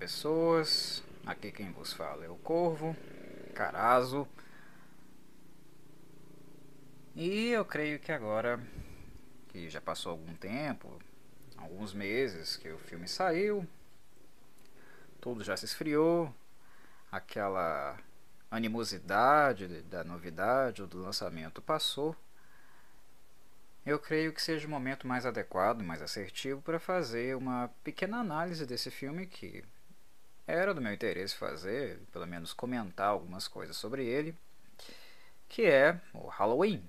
pessoas, aqui quem vos fala é o Corvo, Carazo. E eu creio que agora, que já passou algum tempo, alguns meses que o filme saiu, tudo já se esfriou, aquela animosidade da novidade ou do lançamento passou. Eu creio que seja o momento mais adequado, mais assertivo para fazer uma pequena análise desse filme que era do meu interesse fazer, pelo menos comentar algumas coisas sobre ele, que é o Halloween,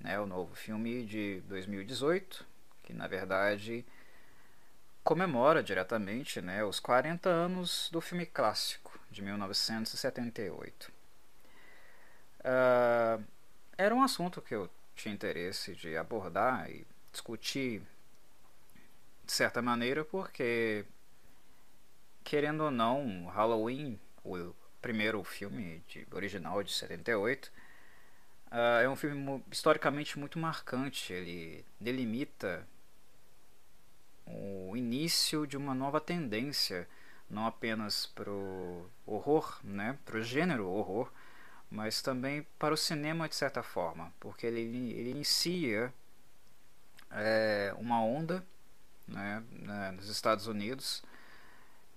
né, o novo filme de 2018, que na verdade comemora diretamente né, os 40 anos do filme clássico de 1978. Uh, era um assunto que eu tinha interesse de abordar e discutir de certa maneira, porque, querendo ou não, Halloween, o primeiro filme de, original de 78, uh, ah, é um filme historicamente muito marcante. Ele delimita o início de uma nova tendência, não apenas para o horror, né, para o gênero horror, mas também para o cinema de certa forma, porque ele, ele inicia é, uma onda né, nos Estados Unidos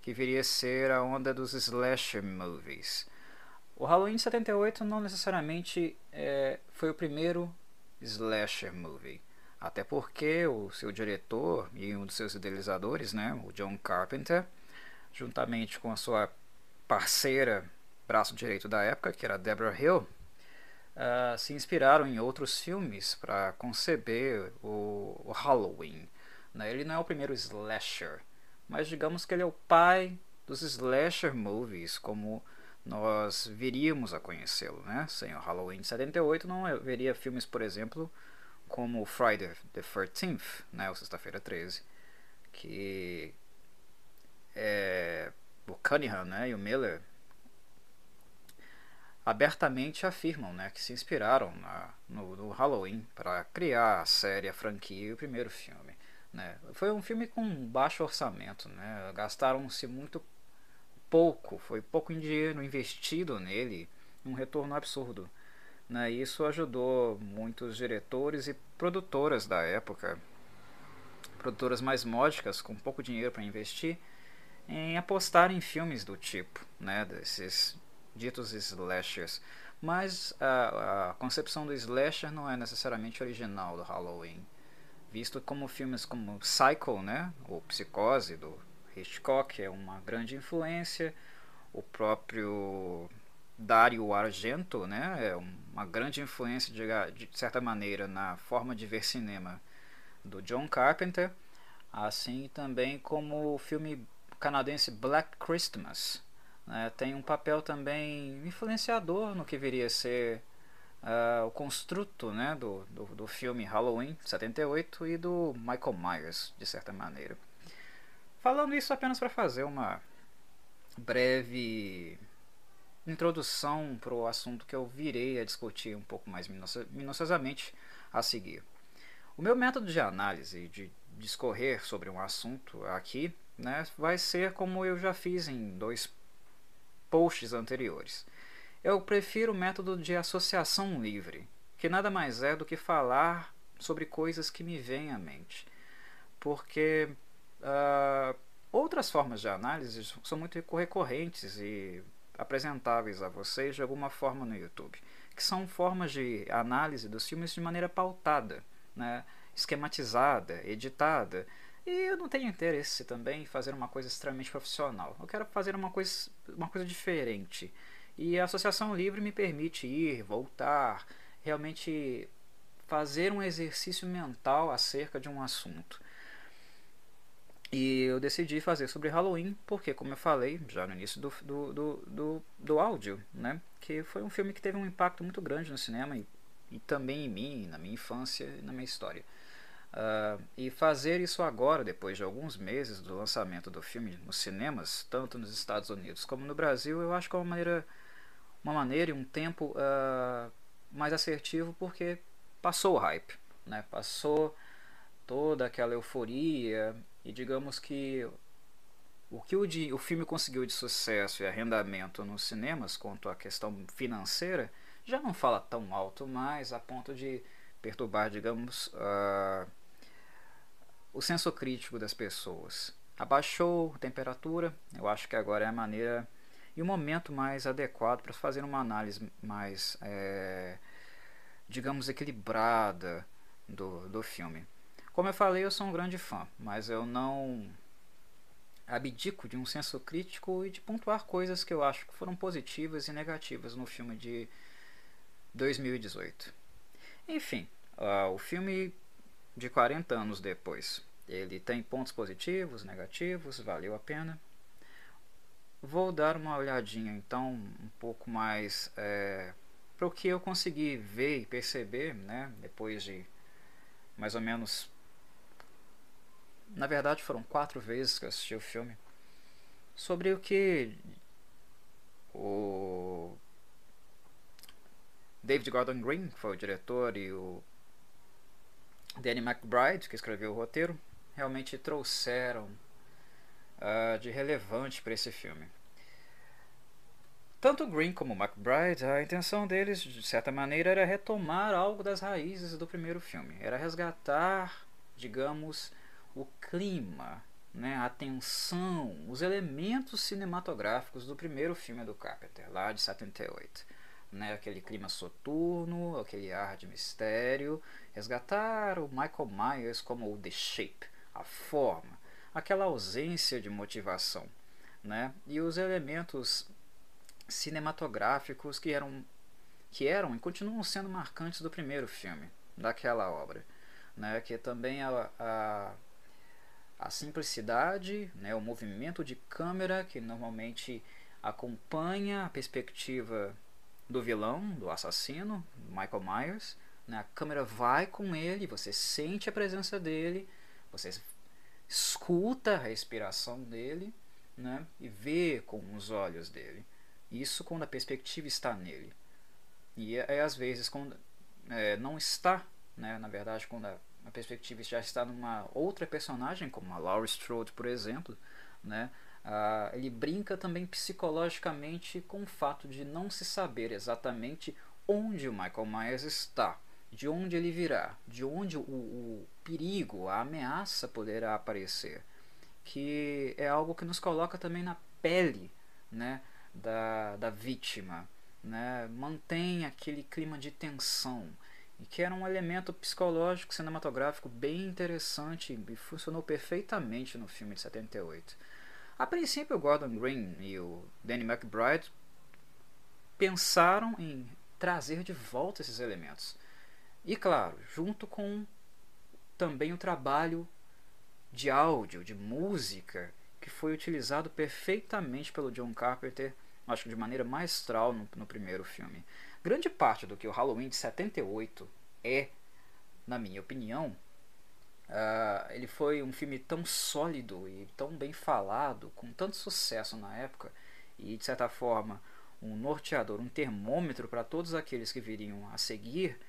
que viria a ser a onda dos slasher movies. O Halloween 78 não necessariamente é, foi o primeiro slasher movie, até porque o seu diretor e um dos seus idealizadores, né, o John Carpenter, juntamente com a sua parceira braço direito da época, que era Deborah Hill, uh, se inspiraram em outros filmes para conceber o, o Halloween. Né? Ele não é o primeiro slasher, mas digamos que ele é o pai dos slasher movies, como nós viríamos a conhecê-lo. Né? Sem o Halloween de 78, não haveria filmes, por exemplo, como Friday the 13th, né? ou Sexta-feira 13, que é, o Cunningham né? e o Miller abertamente afirmam né, que se inspiraram na, no, no, Halloween para criar a série, a franquia e o primeiro filme. Né. Foi um filme com baixo orçamento, né, gastaram-se muito pouco, foi pouco dinheiro investido nele, um retorno absurdo. Né, isso ajudou muitos diretores e produtoras da época, produtoras mais módicas, com pouco dinheiro para investir, em apostar em filmes do tipo, né, desses ditos slashers. Mas a, a concepção do slasher não é necessariamente original do Halloween. Visto como filmes como Psycho, né, ou Psicose, do Hitchcock, é uma grande influência. O próprio Dario Argento né, é uma grande influência, de, de certa maneira, na forma de ver cinema do John Carpenter. Assim também como o filme canadense Black Christmas, né, tem um papel também influenciador no que viria a ser uh, o construto né, do, do, do, filme Halloween 78 e do Michael Myers, de certa maneira. Falando isso apenas para fazer uma breve introdução para o assunto que eu virei a discutir um pouco mais minuciosamente a seguir. O meu método de análise, de discorrer sobre um assunto aqui, né, vai ser como eu já fiz em dois posts anteriores. Eu prefiro o método de associação livre, que nada mais é do que falar sobre coisas que me vêm à mente. Porque uh, outras formas de análise são muito recorrentes e apresentáveis a vocês de alguma forma no YouTube, que são formas de análise dos filmes de maneira pautada, né, esquematizada, editada e eu não tenho interesse também em fazer uma coisa extremamente profissional. Eu quero fazer uma coisa, uma coisa diferente. E a Associação Livre me permite ir, voltar, realmente fazer um exercício mental acerca de um assunto. E eu decidi fazer sobre Halloween, porque, como eu falei já no início do, do, do, do, do áudio, né, que foi um filme que teve um impacto muito grande no cinema e, e também em mim, na minha infância e na minha história. Uh, e fazer isso agora, depois de alguns meses do lançamento do filme nos cinemas, tanto nos Estados Unidos como no Brasil, eu acho que é uma maneira, uma maneira e um tempo uh, mais assertivo, porque passou o hype, né? passou toda aquela euforia e digamos que o que o, de, o filme conseguiu de sucesso e arrendamento nos cinemas, quanto à questão financeira, já não fala tão alto mais a ponto de perturbar, digamos, uh, o senso crítico das pessoas. Abaixou a temperatura, eu acho que agora é a maneira e o momento mais adequado para fazer uma análise mais, é, digamos, equilibrada do, do filme. Como eu falei, eu sou um grande fã, mas eu não abdico de um senso crítico e de pontuar coisas que eu acho que foram positivas e negativas no filme de 2018. Enfim, uh, o filme de 40 anos depois. Ele tem pontos positivos, negativos, valeu a pena. Vou dar uma olhadinha então um pouco mais é, para o que eu consegui ver e perceber, né, depois de mais ou menos. Na verdade, foram quatro vezes que eu assisti o filme. Sobre o que o David Gordon Green, que foi o diretor, e o Danny McBride, que escreveu o roteiro, realmente trouxeram uh, de relevante para esse filme. Tanto Green como McBride, a intenção deles, de certa maneira, era retomar algo das raízes do primeiro filme. Era resgatar, digamos, o clima, né, a tensão, os elementos cinematográficos do primeiro filme do Carpenter, lá de 78. Né, aquele clima soturno, aquele ar de mistério. Resgatar o Michael Myers como o The Shape, a forma, aquela ausência de motivação. Né, e os elementos cinematográficos que eram que eram e continuam sendo marcantes do primeiro filme daquela obra, né? Que também a, a, a simplicidade, né? O movimento de câmera que normalmente acompanha a perspectiva do vilão, do assassino, Michael Myers. Né? A câmera vai com ele, você sente a presença dele, você escuta a respiração dele, né? E vê com os olhos dele. Isso quando a perspectiva está nele. E é, é às vezes quando é, não está, né, na verdade, quando a, a, perspectiva já está numa outra personagem, como a Laurie Strode, por exemplo, né, ah, ele brinca também psicologicamente com o fato de não se saber exatamente onde o Michael Myers está, de onde ele virá, de onde o, o perigo, a ameaça poderá aparecer, que é algo que nos coloca também na pele, né? da, da vítima, né? mantém aquele clima de tensão, e que era um elemento psicológico cinematográfico bem interessante e funcionou perfeitamente no filme de 78. A princípio, o Gordon Green e o Danny McBride pensaram em trazer de volta esses elementos. E claro, junto com também o trabalho de áudio, de música que foi utilizado perfeitamente pelo John Carpenter, acho que de maneira maestral no, no primeiro filme. Grande parte do que o Halloween de 78 é, na minha opinião, uh, ele foi um filme tão sólido e tão bem falado, com tanto sucesso na época, e de certa forma um norteador, um termômetro para todos aqueles que viriam a seguir,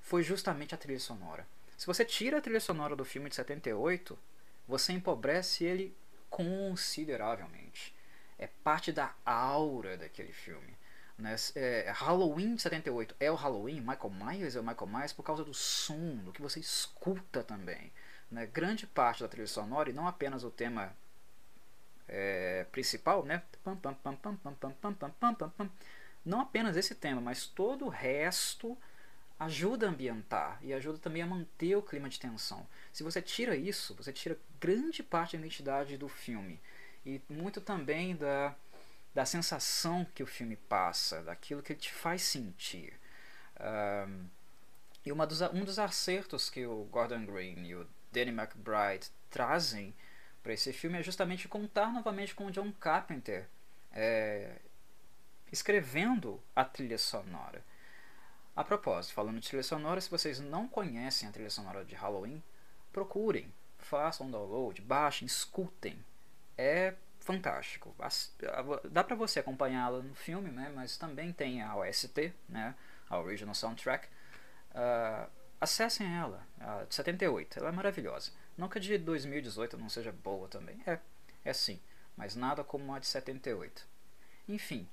foi justamente a trilha sonora. Se você tira a trilha sonora do filme de 78, você empobrece ele consideravelmente. É parte da aura daquele filme. Né? É, Halloween de 78 é o Halloween, Michael Myers é o Michael Myers por causa do som, do que você escuta também. Né? Grande parte da trilha sonora, e não apenas o tema é, principal, né? não apenas esse tema, mas todo o resto ajuda a ambientar e ajuda também a manter o clima de tensão. Se você tira isso, você tira grande parte da identidade do filme e muito também da, da sensação que o filme passa, daquilo que ele te faz sentir. Um, e uma dos, um dos acertos que o Gordon Green e o Danny McBride trazem para esse filme é justamente contar novamente com o John Carpenter é, escrevendo a trilha sonora. A propósito, falando de trilha sonora, se vocês não conhecem a trilha sonora de Halloween, procurem, façam download, baixem, escutem. É fantástico. Dá para você acompanhá-la no filme, né? mas também tem a OST, né? a Original Soundtrack. Uh, acessem ela, a de 78, ela é maravilhosa. Não que a de 2018 não seja boa também, é, é sim. mas nada como a de 78. Enfim,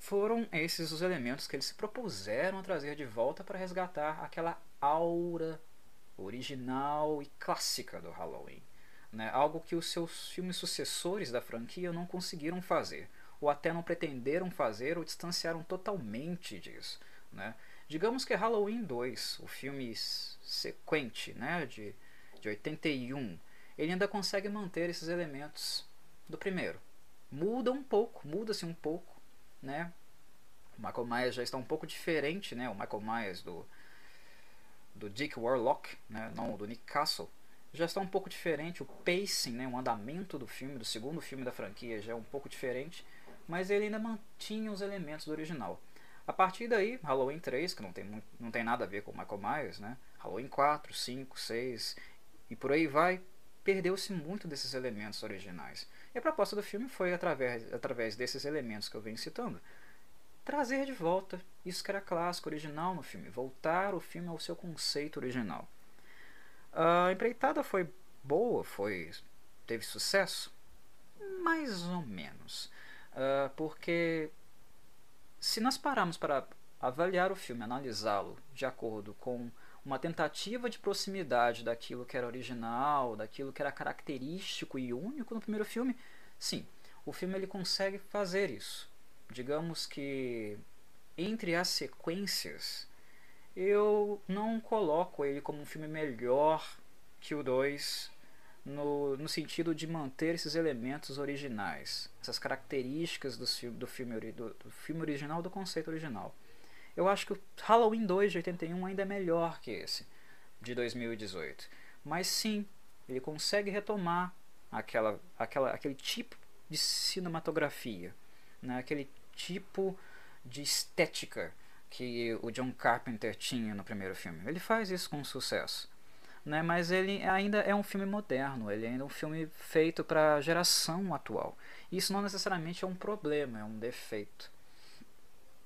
foram esses os elementos que eles se propuseram a trazer de volta para resgatar aquela aura original e clássica do Halloween. Né? Algo que os seus filmes sucessores da franquia não conseguiram fazer, ou até não pretenderam fazer, ou distanciaram totalmente disso. Né? Digamos que Halloween 2, o filme sequente né, de, de 81, ele ainda consegue manter esses elementos do primeiro. Muda um pouco, muda-se um pouco, né? O Michael Myers já está um pouco diferente, né? O Michael Myers do, do Dick Warlock, né? não do Nick Castle, já está um pouco diferente. O pacing, né? o andamento do filme, do segundo filme da franquia, já é um pouco diferente, mas ele ainda mantinha os elementos do original. A partir daí, Halloween 3, que não tem, não tem nada a ver com Michael Myers, né? Halloween 4, 5, 6 e por aí vai, perdeu-se muito desses elementos originais. E a proposta do filme foi, através, através desses elementos que eu venho citando, trazer de volta isso que era clássico, original no filme, voltar o filme ao seu conceito original. A empreitada foi boa, foi teve sucesso, mais ou menos, uh, porque se nós pararmos para avaliar o filme, analisá-lo de acordo com uma tentativa de proximidade daquilo que era original, daquilo que era característico e único no primeiro filme, sim, o filme ele consegue fazer isso. Digamos que entre as sequências, eu não coloco ele como um filme melhor que o 2 no, no sentido de manter esses elementos originais, essas características do, do, filme, do, do filme original, do conceito original. Eu acho que o Halloween 2 de 81 ainda é melhor que esse de 2018. Mas sim, ele consegue retomar aquela, aquela, aquele tipo de cinematografia, né? aquele tipo de estética que o John Carpenter tinha no primeiro filme. Ele faz isso com sucesso né? mas ele ainda é um filme moderno, ele ainda é um filme feito para a geração atual. Isso não necessariamente é um problema, é um defeito.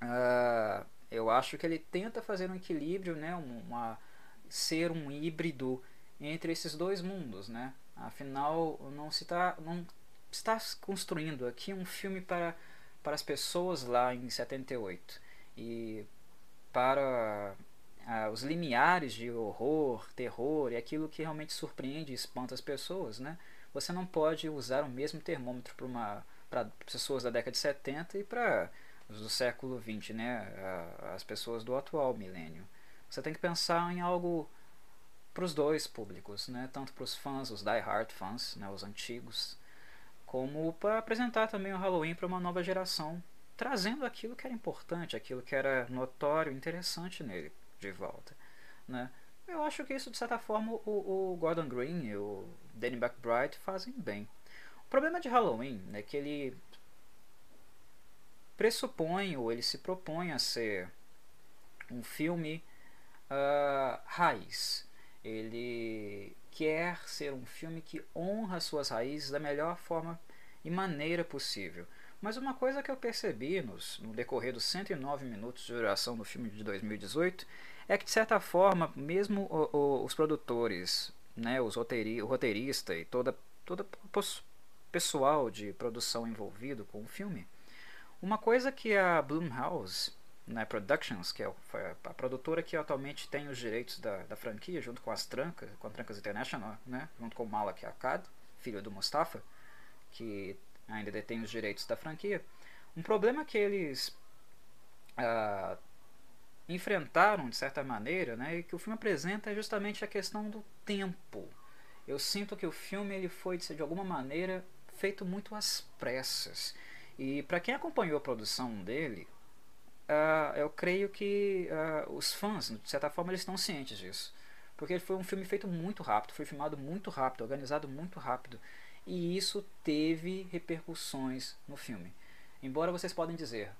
Uh, eu acho que ele tenta fazer um equilíbrio, né? uma, ser um híbrido entre esses dois mundos. Né? Afinal, não se está não está construindo aqui um filme para, para as pessoas lá em 78 e para ah, os limiares de horror, terror e aquilo que realmente surpreende e espanta as pessoas, né? Você não pode usar o mesmo termômetro para pessoas da década de 70 e para do século 20, né? as pessoas do atual milênio. Você tem que pensar em algo para os dois públicos, né? Tanto para os fãs, os die-hard fãs, né? Os antigos, como para apresentar também o Halloween para uma nova geração, trazendo aquilo que era importante, aquilo que era notório, interessante nele de volta. Né? Eu acho que isso, de certa forma, o, o Gordon Green e o Danny McBride fazem bem. O problema de Halloween é que ele pressupõe ou ele se propõe a ser um filme uh, raiz. Ele quer ser um filme que honra suas raízes da melhor forma e maneira possível. Mas uma coisa que eu percebi nos, no decorrer dos 109 minutos de duração do filme de 2018 é que, de certa forma, mesmo o, o, os produtores, né, os roteiri, o roteirista e toda, toda pessoal de produção envolvido com o filme, uma coisa que a Blumhouse né, Productions, que é a produtora que atualmente tem os direitos da, da franquia, junto com as Trancas, com a Trancas International, né, junto com o Malak Akkad, filho do Mustafa, que ainda detém os direitos da franquia. Um problema que eles ah, enfrentaram de certa maneira, né, e que o filme apresenta é justamente a questão do tempo. Eu sinto que o filme ele foi de alguma maneira feito muito às pressas. E para quem acompanhou a produção dele, uh, eu creio que uh, os fãs, de certa forma, eles estão cientes disso. Porque foi um filme feito muito rápido, foi filmado muito rápido, organizado muito rápido. E isso teve repercussões no filme. Embora vocês podem dizer,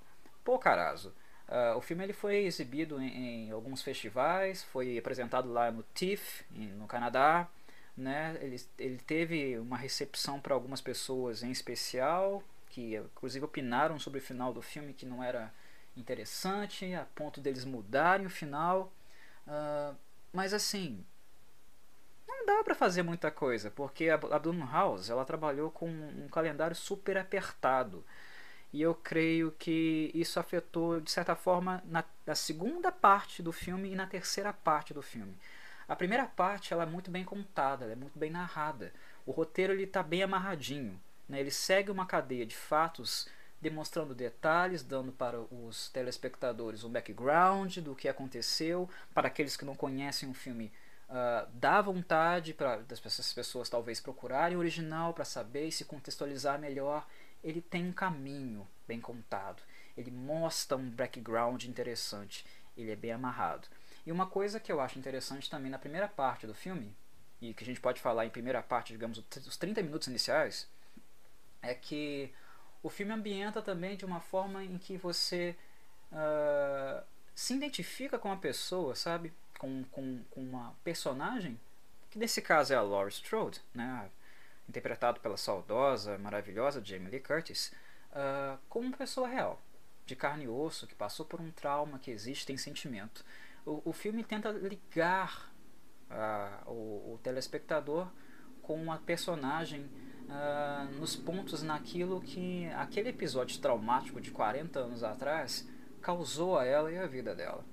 pô, Carazo, Uh, o filme ele foi exibido em, em, alguns festivais, foi apresentado lá no TIFF, no Canadá. Né? Ele, ele teve uma recepção para algumas pessoas em especial, que inclusive opinaram sobre o final do filme que não era interessante, a ponto deles mudarem o final. Uh, mas assim, não dá para fazer muita coisa, porque a, a Blumhouse ela trabalhou com um calendário super apertado. E eu creio que isso afetou, de certa forma, na, na segunda parte do filme e na terceira parte do filme. A primeira parte ela é muito bem contada, é muito bem narrada. O roteiro ele está bem amarradinho. Né? Ele segue uma cadeia de fatos demonstrando detalhes, dando para os telespectadores um background do que aconteceu. Para aqueles que não conhecem o filme, uh, dá vontade para essas pessoas talvez procurarem o original para saber e se contextualizar melhor. Ele tem um caminho bem contado. Ele mostra um background interessante. Ele é bem amarrado. E uma coisa que eu acho interessante também na primeira parte do filme, e que a gente pode falar em primeira parte, digamos, os 30 minutos iniciais, é que o filme ambienta também de uma forma em que você uh, se identifica com a pessoa, sabe? Com, com, com uma personagem, que nesse caso é a Laurie Strode, né? interpretado pela saudosa, maravilhosa Jamie Lee Curtis, uh, como uma pessoa real, de carne e osso, que passou por um trauma, que existe, tem sentimento. O, o filme tenta ligar uh, o, o telespectador com a personagem uh, nos pontos naquilo que aquele episódio traumático de 40 anos atrás causou a ela e a vida dela.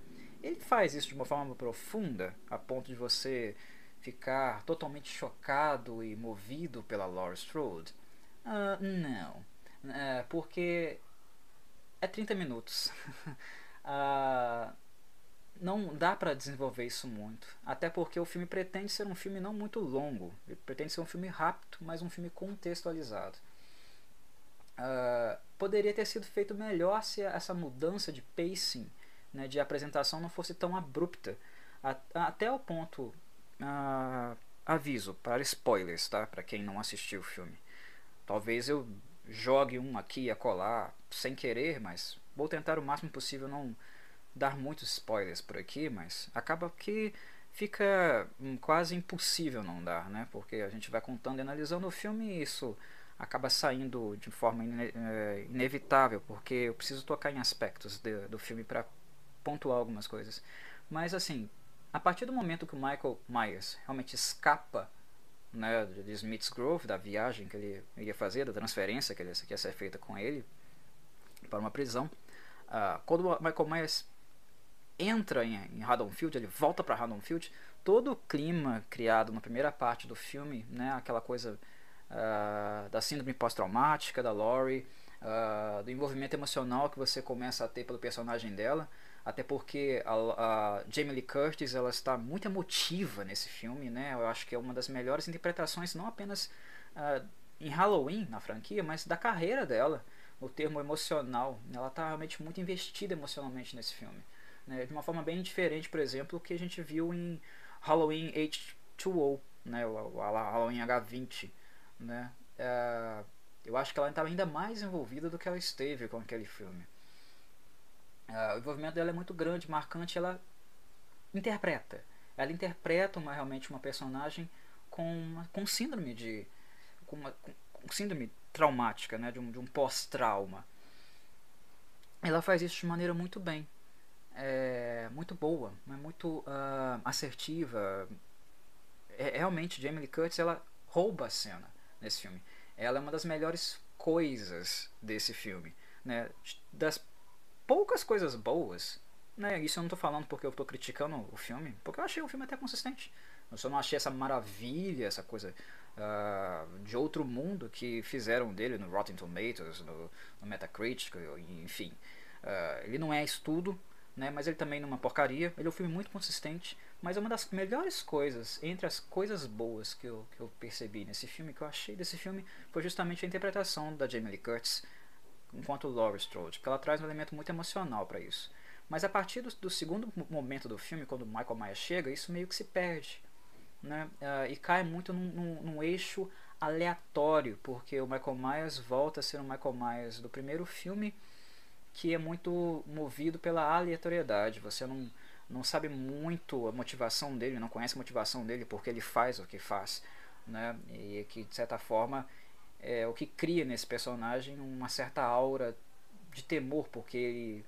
Ele faz isso de uma forma profunda, a ponto de você ficar totalmente chocado e movido pela Laura Strode? Uh, não, uh, porque é 30 minutos. uh, não dá para desenvolver isso muito. Até porque o filme pretende ser um filme não muito longo. Ele pretende ser um filme rápido, mas um filme contextualizado. Uh, poderia ter sido feito melhor se essa mudança de pacing, né, de apresentação, não fosse tão abrupta. A, até o ponto. Uh, aviso para spoilers, tá? Para quem não assistiu o filme. Talvez eu jogue um aqui e acolá sem querer, mas vou tentar o máximo possível não dar muitos spoilers por aqui, mas acaba que fica hum, quase impossível não dar, né? Porque a gente vai contando e analisando o filme e isso acaba saindo de forma é, inevitável, porque eu preciso tocar em aspectos de, do filme para pontuar algumas coisas. Mas assim, a partir do momento que o Michael Myers realmente escapa né, de Smith's Grove, da viagem que ele ia fazer, da transferência que, ele, que ia ser feita com ele para uma prisão, uh, quando o Michael Myers entra em, em Haddonfield, ele volta para Haddonfield, todo o clima criado na primeira parte do filme, né, aquela coisa uh, da síndrome pós-traumática da Laurie, uh, do envolvimento emocional que você começa a ter pelo personagem dela, até porque a, a, Jamie Lee Curtis ela está muito emotiva nesse filme, né? Eu acho que é uma das melhores interpretações, não apenas uh, em Halloween na franquia, mas da carreira dela, o termo emocional. Ela está realmente muito investida emocionalmente nesse filme né, de uma forma bem diferente, por exemplo, que a gente viu em Halloween H2O, né, Halloween H20. Né, é, eu acho que ela estava ainda mais envolvida do que ela esteve com aquele filme. É, o envolvimento dela é muito grande, marcante, ela interpreta. Ela interpreta uma, realmente uma personagem com, uma, com síndrome de. com, uma, com síndrome traumática, né, de um, de um pós-trauma. Ela faz isso de maneira muito bem é muito boa, é muito uh, assertiva. É, realmente, Jamie Lee Curtis ela rouba a cena nesse filme. Ela é uma das melhores coisas desse filme, né? Das poucas coisas boas, né? Isso eu não estou falando porque eu estou criticando o filme, porque eu achei o filme até consistente. Eu só não achei essa maravilha, essa coisa uh, de outro mundo que fizeram dele no Rotten Tomatoes, no, no Metacritic, enfim. Uh, ele não é estudo, né? Mas ele também numa porcaria. Ele é um filme muito consistente, mas é uma das melhores coisas, entre as coisas boas que eu, que eu percebi nesse filme, que eu achei desse filme, foi justamente a interpretação da Jamie Lee Curtis enquanto Laurie Strode, porque ela traz um elemento muito emocional para isso. Mas a partir do, do, segundo momento do filme, quando Michael Myers chega, isso meio que se perde. Né? Uh, e cai muito num, num, num, eixo aleatório, porque o Michael Myers volta a ser o Michael Myers do primeiro filme que é muito movido pela aleatoriedade. Você não, não sabe muito a motivação dele, não conhece a motivação dele porque ele faz o que faz. Né? E que, de certa forma, é o que cria nesse personagem uma certa aura de temor, porque ele.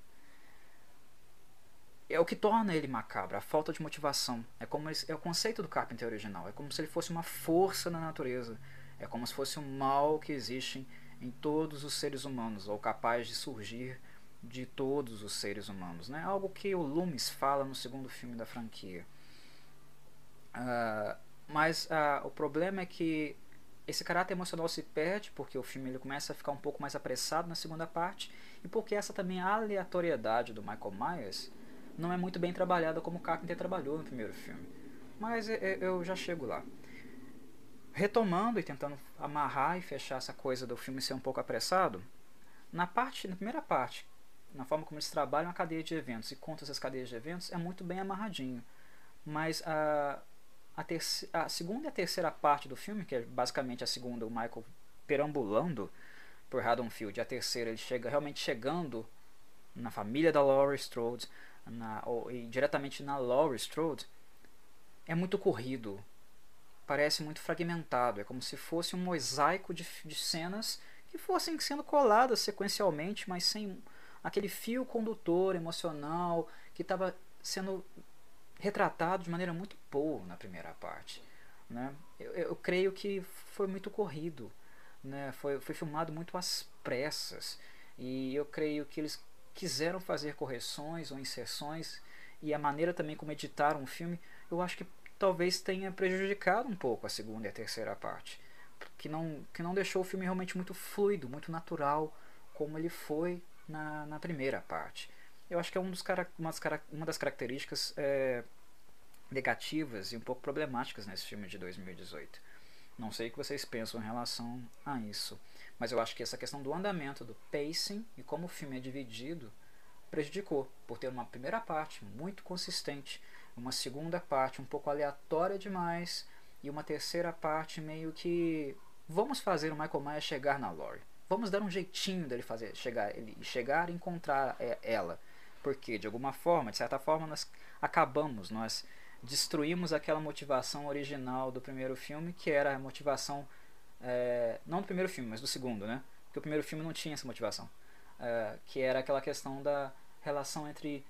é o que torna ele macabro, a falta de motivação. É como é o conceito do Carpenter original. É como se ele fosse uma força na natureza. É como se fosse um mal que existe em todos os seres humanos, ou capaz de surgir de todos os seres humanos. Né? Algo que o Loomis fala no segundo filme da franquia. Uh, mas uh, o problema é que esse caráter emocional se perde porque o filme ele começa a ficar um pouco mais apressado na segunda parte e porque essa também aleatoriedade do Michael Myers não é muito bem trabalhada como o Carpenter trabalhou no primeiro filme. Mas eu já chego lá. Retomando e tentando amarrar e fechar essa coisa do filme ser um pouco apressado, na parte, na primeira parte, na forma como eles trabalham a cadeia de eventos e contam essas cadeias de eventos, é muito bem amarradinho. Mas a, a, a segunda e a terceira parte do filme, que é basicamente a segunda, o Michael perambulando por Haddonfield, e a terceira ele chega realmente chegando na família da Laurie Strode, na, ou, e diretamente na Laurie Strode, é muito corrido. Parece muito fragmentado. É como se fosse um mosaico de, de cenas que fossem sendo coladas sequencialmente, mas sem aquele fio condutor emocional que estava sendo retratado de maneira muito boa na primeira parte. Né? Eu, eu creio que foi muito corrido, né? foi, foi filmado muito às pressas e eu creio que eles quiseram fazer correções ou inserções e a maneira também como editaram o filme, eu acho que talvez tenha prejudicado um pouco a segunda e a terceira parte, que não que não deixou o filme realmente muito fluido, muito natural, como ele foi na, na primeira parte. Eu acho que é um dos uma, das, características é, negativas e um pouco problemáticas nesse filme de 2018. Não sei o que vocês pensam em relação a isso. Mas eu acho que essa questão do andamento, do pacing e como o filme é dividido prejudicou, por ter uma primeira parte muito consistente, uma segunda parte um pouco aleatória demais e uma terceira parte meio que vamos fazer o Michael Myers chegar na Lore. Vamos dar um jeitinho dele fazer chegar, ele chegar e encontrar é, ela, porque de alguma forma, de certa forma, nós acabamos, nós destruímos aquela motivação original do primeiro filme, que era a motivação é, não do primeiro filme, mas do segundo, né? Porque o primeiro filme não tinha essa motivação. É, que era aquela questão da relação entre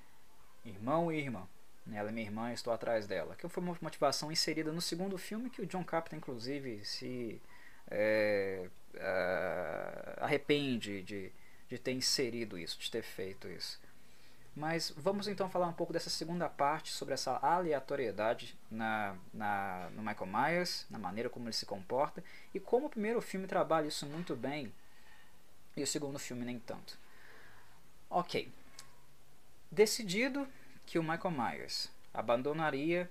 irmão e irmã. Ela é minha irmã e estou atrás dela. Que foi uma motivação inserida no segundo filme que o John Carpenter, inclusive, se é, é arrepende de, de ter inserido isso, de ter feito isso. Mas vamos então falar um pouco dessa segunda parte sobre essa aleatoriedade na, na, no Michael Myers, na maneira como ele se comporta e como o primeiro filme trabalha isso muito bem e o segundo filme nem tanto. Ok. Decidido que o Michael Myers abandonaria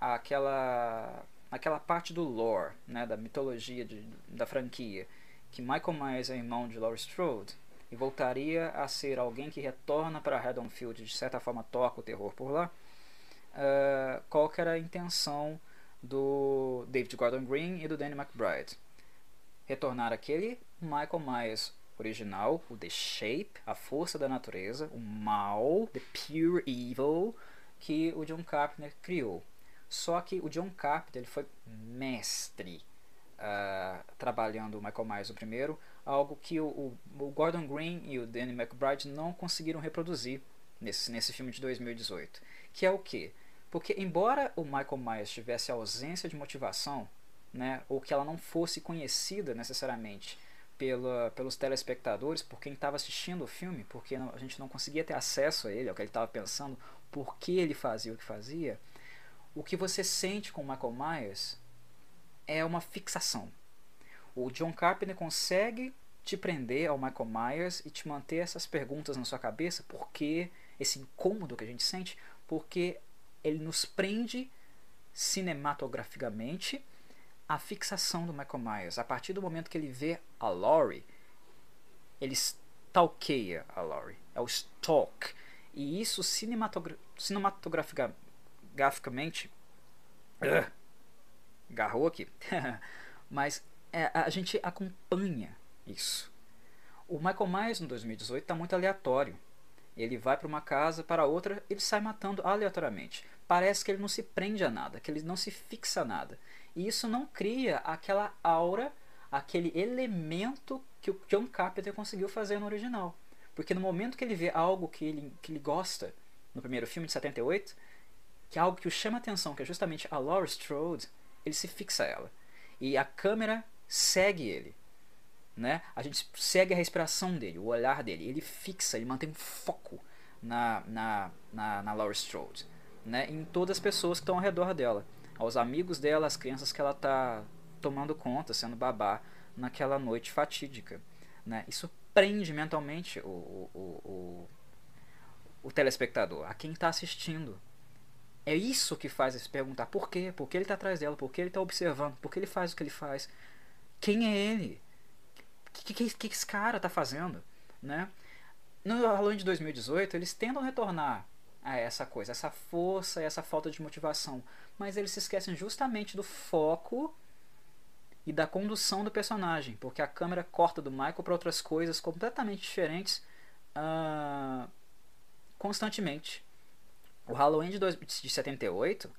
aquela, aquela parte do lore, né, da mitologia de, da franquia, que Michael Myers é irmão de Laurie Strode, e voltaria a ser alguém que retorna para Haddonfield, de certa forma toca o terror por lá, uh, qual era a intenção do David Gordon Green e do Danny McBride? Retornar aquele Michael Myers original, o The Shape, a força da natureza, o mal, the pure evil, que o John Carpenter criou. Só que o John Carpenter ele foi mestre uh, trabalhando o Michael Myers o primeiro, algo que o, o, Gordon Green e o Danny McBride não conseguiram reproduzir nesse, nesse filme de 2018. Que é o que? Porque embora o Michael Myers tivesse ausência de motivação, né, ou que ela não fosse conhecida necessariamente pela, pelos telespectadores, por quem estava assistindo o filme, porque a gente não conseguia ter acesso a ele, ao que ele estava pensando, por que ele fazia o que fazia, o que você sente com Michael Myers é uma fixação. O John Carpenter consegue te prender ao Michael Myers e te manter essas perguntas na sua cabeça, porque esse incômodo que a gente sente, porque ele nos prende cinematograficamente a fixação do Michael Myers. A partir do momento que ele vê a Laurie, ele stalkeia a Laurie. É o stalk. E isso cinematogra cinematograficamente. Uh, garrou aqui. Mas é, a gente acompanha isso. O Michael Myers no 2018 está muito aleatório. Ele vai para uma casa, para outra, ele sai matando aleatoriamente. Parece que ele não se prende a nada, que ele não se fixa a nada. E isso não cria aquela aura, aquele elemento que o John Carpenter conseguiu fazer no original. Porque no momento que ele vê algo que ele, que ele gosta, no primeiro filme de 78, que é algo que o chama atenção, que é justamente a Laurie Strode, ele se fixa a ela. E a câmera segue ele. Né? A gente segue a respiração dele, o olhar dele. Ele fixa, ele mantém um foco na, na, na, na Strode. Né? Em todas as pessoas que estão ao redor dela. Aos amigos dela, as crianças que ela está tomando conta, sendo babá naquela noite fatídica. Né? Isso prende mentalmente o, o, o, o telespectador, a quem está assistindo. É isso que faz se perguntar por quê? Por que ele está atrás dela? Por que ele está observando? Por que ele faz o que ele faz? Quem é ele? O que, que, que, esse cara está fazendo? Né? No Halloween de 2018, eles tentam retornar a essa coisa, essa força, essa falta de motivação. Mas eles se esquecem justamente do foco e da condução do personagem, porque a câmera corta do Michael para outras coisas completamente diferentes uh, constantemente. O Halloween de, dois, de 78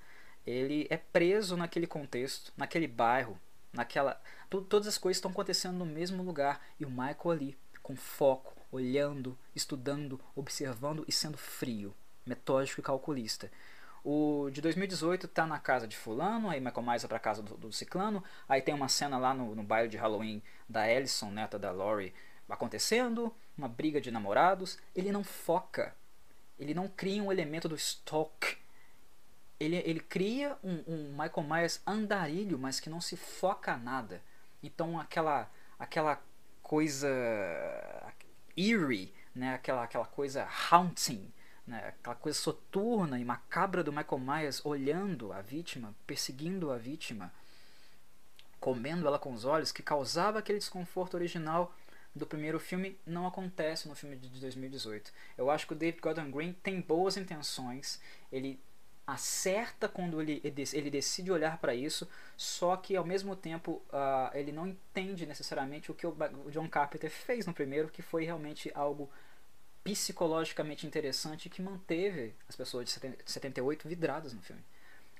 ele é preso naquele contexto, naquele bairro, naquela. todas as coisas estão acontecendo no mesmo lugar e o Michael ali, com foco, olhando, estudando, observando e sendo frio, metódico e calculista. O de 2018 tá na casa de fulano, aí Michael Myers vai pra casa do, do ciclano, aí tem uma cena lá no, no de Halloween da Ellison, neta da Laurie, acontecendo, uma briga de namorados, ele não foca ele não cria um elemento do stock. Ele, ele cria um, um Michael Myers andarilho, mas que não se foca a nada. Então aquela aquela coisa eerie, né? aquela, aquela coisa haunting, né? aquela coisa soturna e macabra do Michael Myers olhando a vítima, perseguindo a vítima, comendo ela com os olhos, que causava aquele desconforto original do primeiro filme não acontece no filme de 2018. Eu acho que o David Gordon Green tem boas intenções, ele acerta quando ele, ele decide olhar para isso, só que ao mesmo tempo uh, ele não entende necessariamente o que o John Carpenter fez no primeiro, que foi realmente algo psicologicamente interessante que manteve as pessoas de 78 vidradas no filme,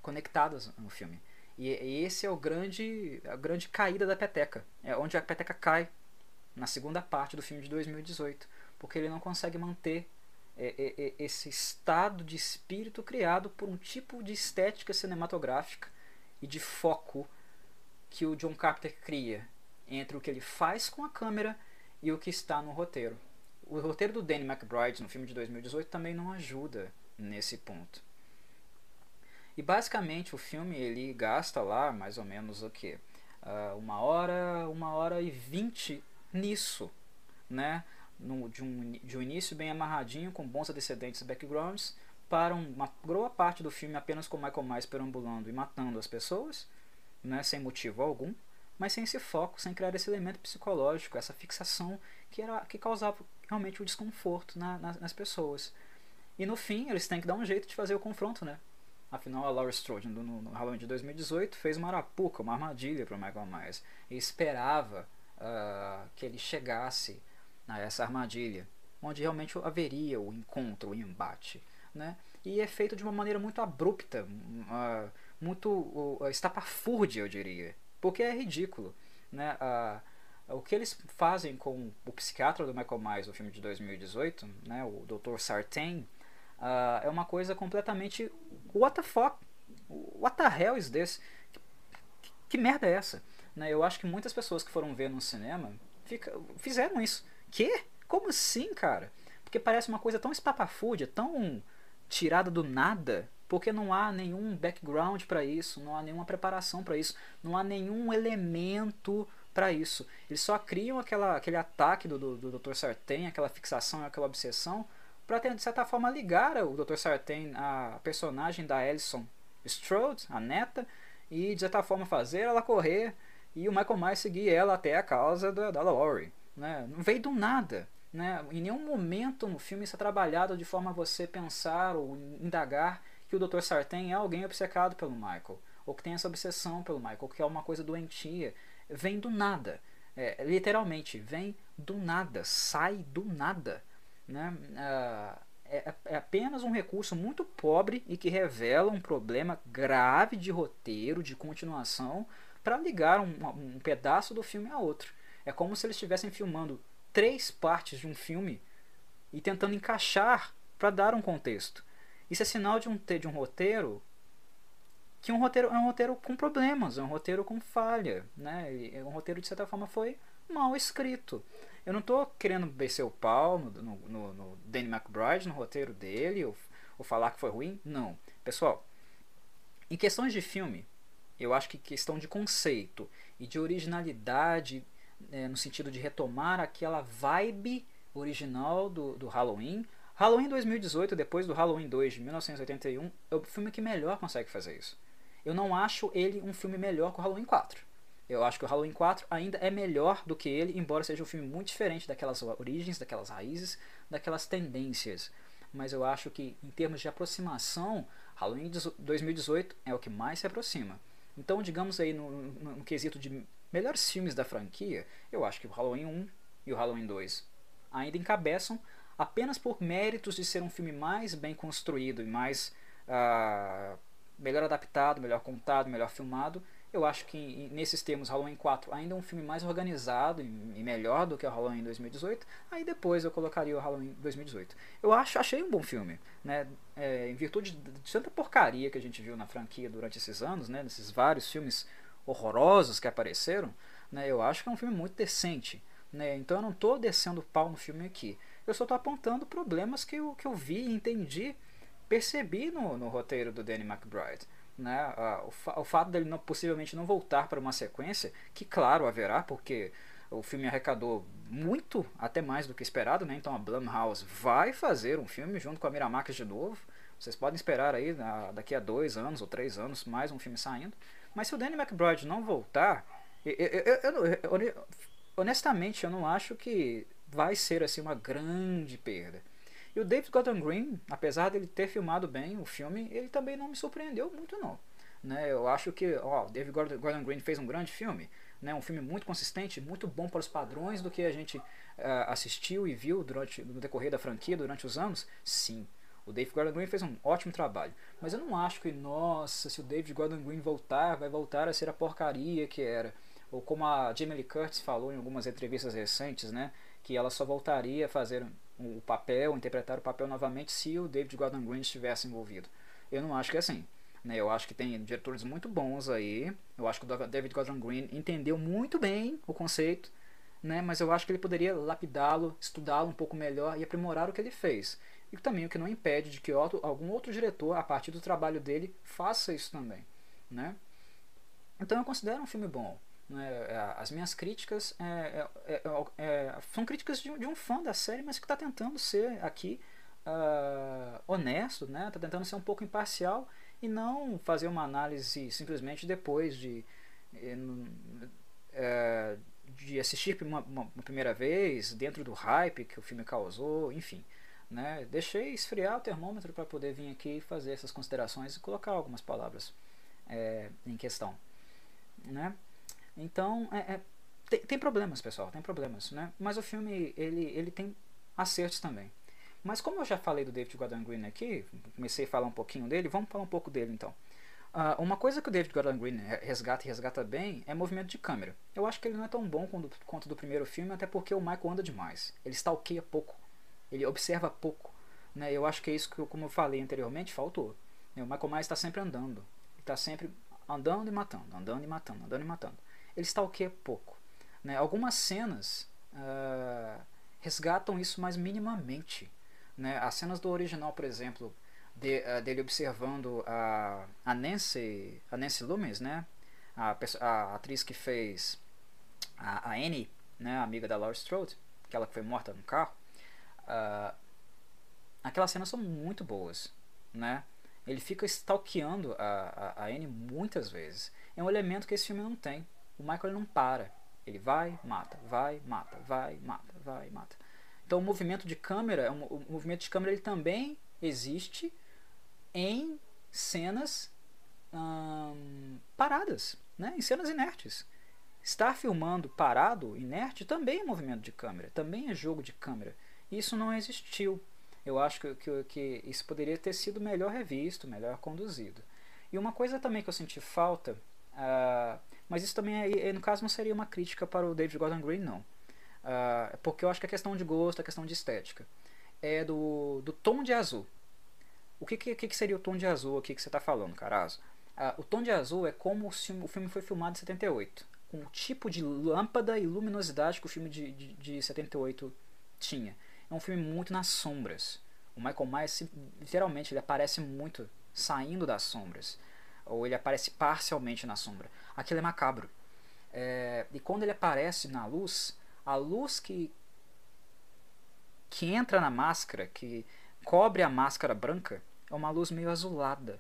conectadas no filme. E, e esse é o grande a grande caída da peteca, é onde a peteca cai na segunda parte do filme de 2018, porque ele não consegue manter é, é, é, esse estado de espírito criado por um tipo de estética cinematográfica e de foco que o John Carpenter cria entre o que ele faz com a câmera e o que está no roteiro. O roteiro do Danny McBride no filme de 2018 também não ajuda nesse ponto. E basicamente o filme ele gasta lá mais ou menos o que? Uh, uma hora, uma hora e vinte nisso, né? No, de, um, de um início bem amarradinho, com bons antecedentes e backgrounds, para uma boa parte do filme apenas com Michael Myers perambulando e matando as pessoas, né, sem motivo algum, mas sem esse foco, sem criar esse elemento psicológico, essa fixação que, era, que causava realmente o desconforto na, na, nas pessoas. E no fim, eles têm que dar um jeito de fazer o confronto, né? Afinal, a Laura Strode, no, no Halloween de 2018, fez uma arapuca, uma armadilha para Michael Myers. E esperava uh, que ele chegasse a essa armadilha, onde realmente haveria o encontro, o embate. Né? E é feito de uma maneira muito abrupta, uh, muito uh, estapafúrdia, eu diria, porque é ridículo. Né? Uh, o que eles fazem com o psiquiatra do Michael Myers no filme de 2018, né, o Dr. Sartain, uh, é uma coisa completamente what the fuck, what the hell is this? Que, que, merda é essa? Né? Eu acho que muitas pessoas que foram ver no cinema fica, fizeram isso. Que? Como assim, cara? Porque parece uma coisa tão espapafúrdia, tão tirada do nada, porque não há nenhum background para isso, não há nenhuma preparação para isso, não há nenhum elemento para isso. Eles só criam aquela, aquele ataque do, do, do Dr. Sartain, aquela fixação, aquela obsessão, para de certa forma ligar o Dr. Sartain à personagem da Alison Strode, a neta, e de certa forma fazer ela correr e o Michael Myers seguir ela até a causa da, da Laurie. Né? Não veio do nada. Né? Em nenhum momento no filme isso é trabalhado de forma a você pensar ou indagar que o Dr. Sartain é alguém obcecado pelo Michael, ou que tem essa obsessão pelo Michael, que é uma coisa doentia. Vem do nada. É, literalmente, vem do nada, sai do nada. Né? Ah, é, é, apenas um recurso muito pobre e que revela um problema grave de roteiro, de continuação, para ligar um, um pedaço do filme a outro. É como se eles estivessem filmando três partes de um filme e tentando encaixar para dar um contexto. Isso é sinal de um, de um roteiro que um roteiro é um roteiro com problemas, é um roteiro com falha, né? E um roteiro de certa forma foi mal escrito. Eu não estou querendo descer o pau no, no, no, no Danny McBride, no roteiro dele, ou, ou falar que foi ruim. Não. Pessoal, em questões de filme, eu acho que questão de conceito e de originalidade, é, no sentido de retomar aquela vibe original do, do Halloween. Halloween 2018, depois do Halloween 2 de 1981, é o filme que melhor consegue fazer isso eu não acho ele um filme melhor que o Halloween 4. Eu acho que o Halloween 4 ainda é melhor do que ele, embora seja um filme muito diferente daquelas origens, daquelas raízes, daquelas tendências. Mas eu acho que, em termos de aproximação, Halloween 2018 é o que mais se aproxima. Então, digamos aí, no, no, no quesito de melhores filmes da franquia, eu acho que o Halloween 1 e o Halloween 2 ainda encabeçam apenas por méritos de ser um filme mais bem construído e mais uh, melhor adaptado, melhor contado, melhor filmado. Eu acho que nesses termos Halloween 4 ainda é um filme mais organizado e melhor do que o Halloween 2018. Aí depois eu colocaria o Halloween 2018. Eu acho, achei um bom filme, né? É, em virtude de tanta porcaria que a gente viu na franquia durante esses anos, né? Nesses vários filmes horrorosos que apareceram, né? Eu acho que é um filme muito decente, né? Então eu não estou descendo pau no filme aqui. Eu só estou apontando problemas que eu, que eu vi e entendi percebi no, no roteiro do Danny McBride. Né? o, fa o fato dele não, possivelmente não voltar para uma sequência, que claro haverá, porque o filme arrecadou muito, até mais do que esperado, né? então a Blumhouse vai fazer um filme junto com a Miramax de novo. Vocês podem esperar aí na, daqui a dois anos ou três anos mais um filme saindo. Mas se o Danny McBride não voltar, eu, eu, eu, honestamente eu não acho que vai ser assim uma grande perda. E o David Gordon Green, apesar dele ter filmado bem o filme, ele também não me surpreendeu muito não. Né? Eu acho que ó, David Gordon Green fez um grande filme, né? um filme muito consistente, muito bom para os padrões do que a gente uh, assistiu e viu durante no decorrer da franquia durante os anos. Sim, o David Gordon Green fez um ótimo trabalho, mas eu não acho que, nossa, se o David Gordon Green voltar, vai voltar a ser a porcaria que era. Ou como a Jamie Lee Curtis falou em algumas entrevistas recentes, né? que ela só voltaria a fazer o papel, interpretar o papel novamente se o David Gordon Green estivesse envolvido. Eu não acho que é assim. Né? Eu acho que tem diretores muito bons aí. Eu acho que o David Gordon Green entendeu muito bem o conceito, né? mas eu acho que ele poderia lapidá-lo, estudá-lo um pouco melhor e aprimorar o que ele fez. E também o que não impede de que outro, algum outro diretor, a partir do trabalho dele, faça isso também. Né? Então eu considero um filme bom. Né? É, as minhas críticas é, é, é, são críticas de, de, um fã da série, mas que está tentando ser aqui uh, honesto, está né? Tá tentando ser um pouco imparcial e não fazer uma análise simplesmente depois de, é, de assistir uma, uma, primeira vez, dentro do hype que o filme causou, enfim. Né? Deixei esfriar o termômetro para poder vir aqui fazer essas considerações e colocar algumas palavras é, em questão. Né? Então, é, é, tem, tem, problemas, pessoal, tem problemas, né? Mas o filme, ele, ele tem acertos também. Mas como eu já falei do David Gordon Green aqui, comecei a falar um pouquinho dele, vamos falar um pouco dele então. Uh, uma coisa que o David Gordon Green resgata e resgata bem é movimento de câmera. Eu acho que ele não é tão bom quanto, quanto do primeiro filme, até porque o Michael anda demais. Ele stalkeia pouco, ele observa pouco. Né? Eu acho que é isso que, como eu falei anteriormente, faltou. O Michael Myers está sempre andando. Ele está sempre andando e matando, andando e matando, andando e matando ele stalkeia pouco. Né? Algumas cenas uh, resgatam isso mais minimamente. Né? As cenas do original, por exemplo, de, uh, dele observando a, a Nancy, a Nancy Loomis, né? a, a atriz que fez a, a Annie, né? a amiga da Laura Strode, aquela que foi morta no carro. Uh, aquelas cenas são muito boas. Né? Ele fica stalkeando a, a, a Annie muitas vezes. É um elemento que esse filme não tem. O Michael não para. Ele vai, mata, vai, mata, vai, mata, vai, mata. Então o movimento de câmera, o movimento de câmera ele também existe em cenas hum, paradas, né? em cenas inertes. Estar filmando parado, inerte, também é movimento de câmera, também é jogo de câmera. Isso não existiu. Eu acho que, que, que isso poderia ter sido melhor revisto, melhor conduzido. E uma coisa também que eu senti falta uh, mas isso também, é, no caso, não seria uma crítica para o David Gordon Green, não. Uh, porque eu acho que a questão de gosto, a questão de estética, é do, do tom de azul. O que, que, que seria o tom de azul aqui que você está falando, Carazo? Ah, o tom de azul é como o filme, o filme foi filmado em 78. Com o tipo de lâmpada e luminosidade que o filme de, de, de 78 tinha. É um filme muito nas sombras. O Michael Myers, literalmente, ele aparece muito saindo das sombras. Ou ele aparece parcialmente na sombra. Aquilo é macabro. É, e quando ele aparece na luz, a luz que, que entra na máscara, que cobre a máscara branca, é uma luz meio azulada,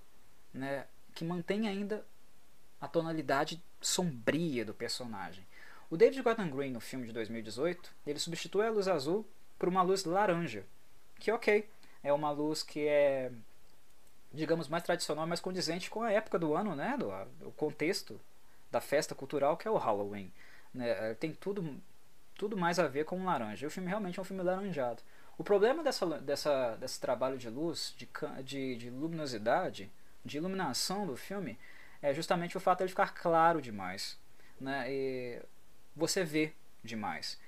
né? que mantém ainda a tonalidade sombria do personagem. O David Gordon Green no filme de 2018, ele substitui a luz azul por uma luz laranja, que ok, é uma luz que é digamos mais tradicional, mais condizente com a época do ano, né, do o contexto da festa cultural que é o Halloween, né? Tem tudo tudo mais a ver com o laranja. O filme realmente é um filme laranjado. O problema dessa, dessa, desse trabalho de luz, de, de, de luminosidade, de iluminação do filme, é justamente o fato de ele ficar claro demais. Né? E você vê demais.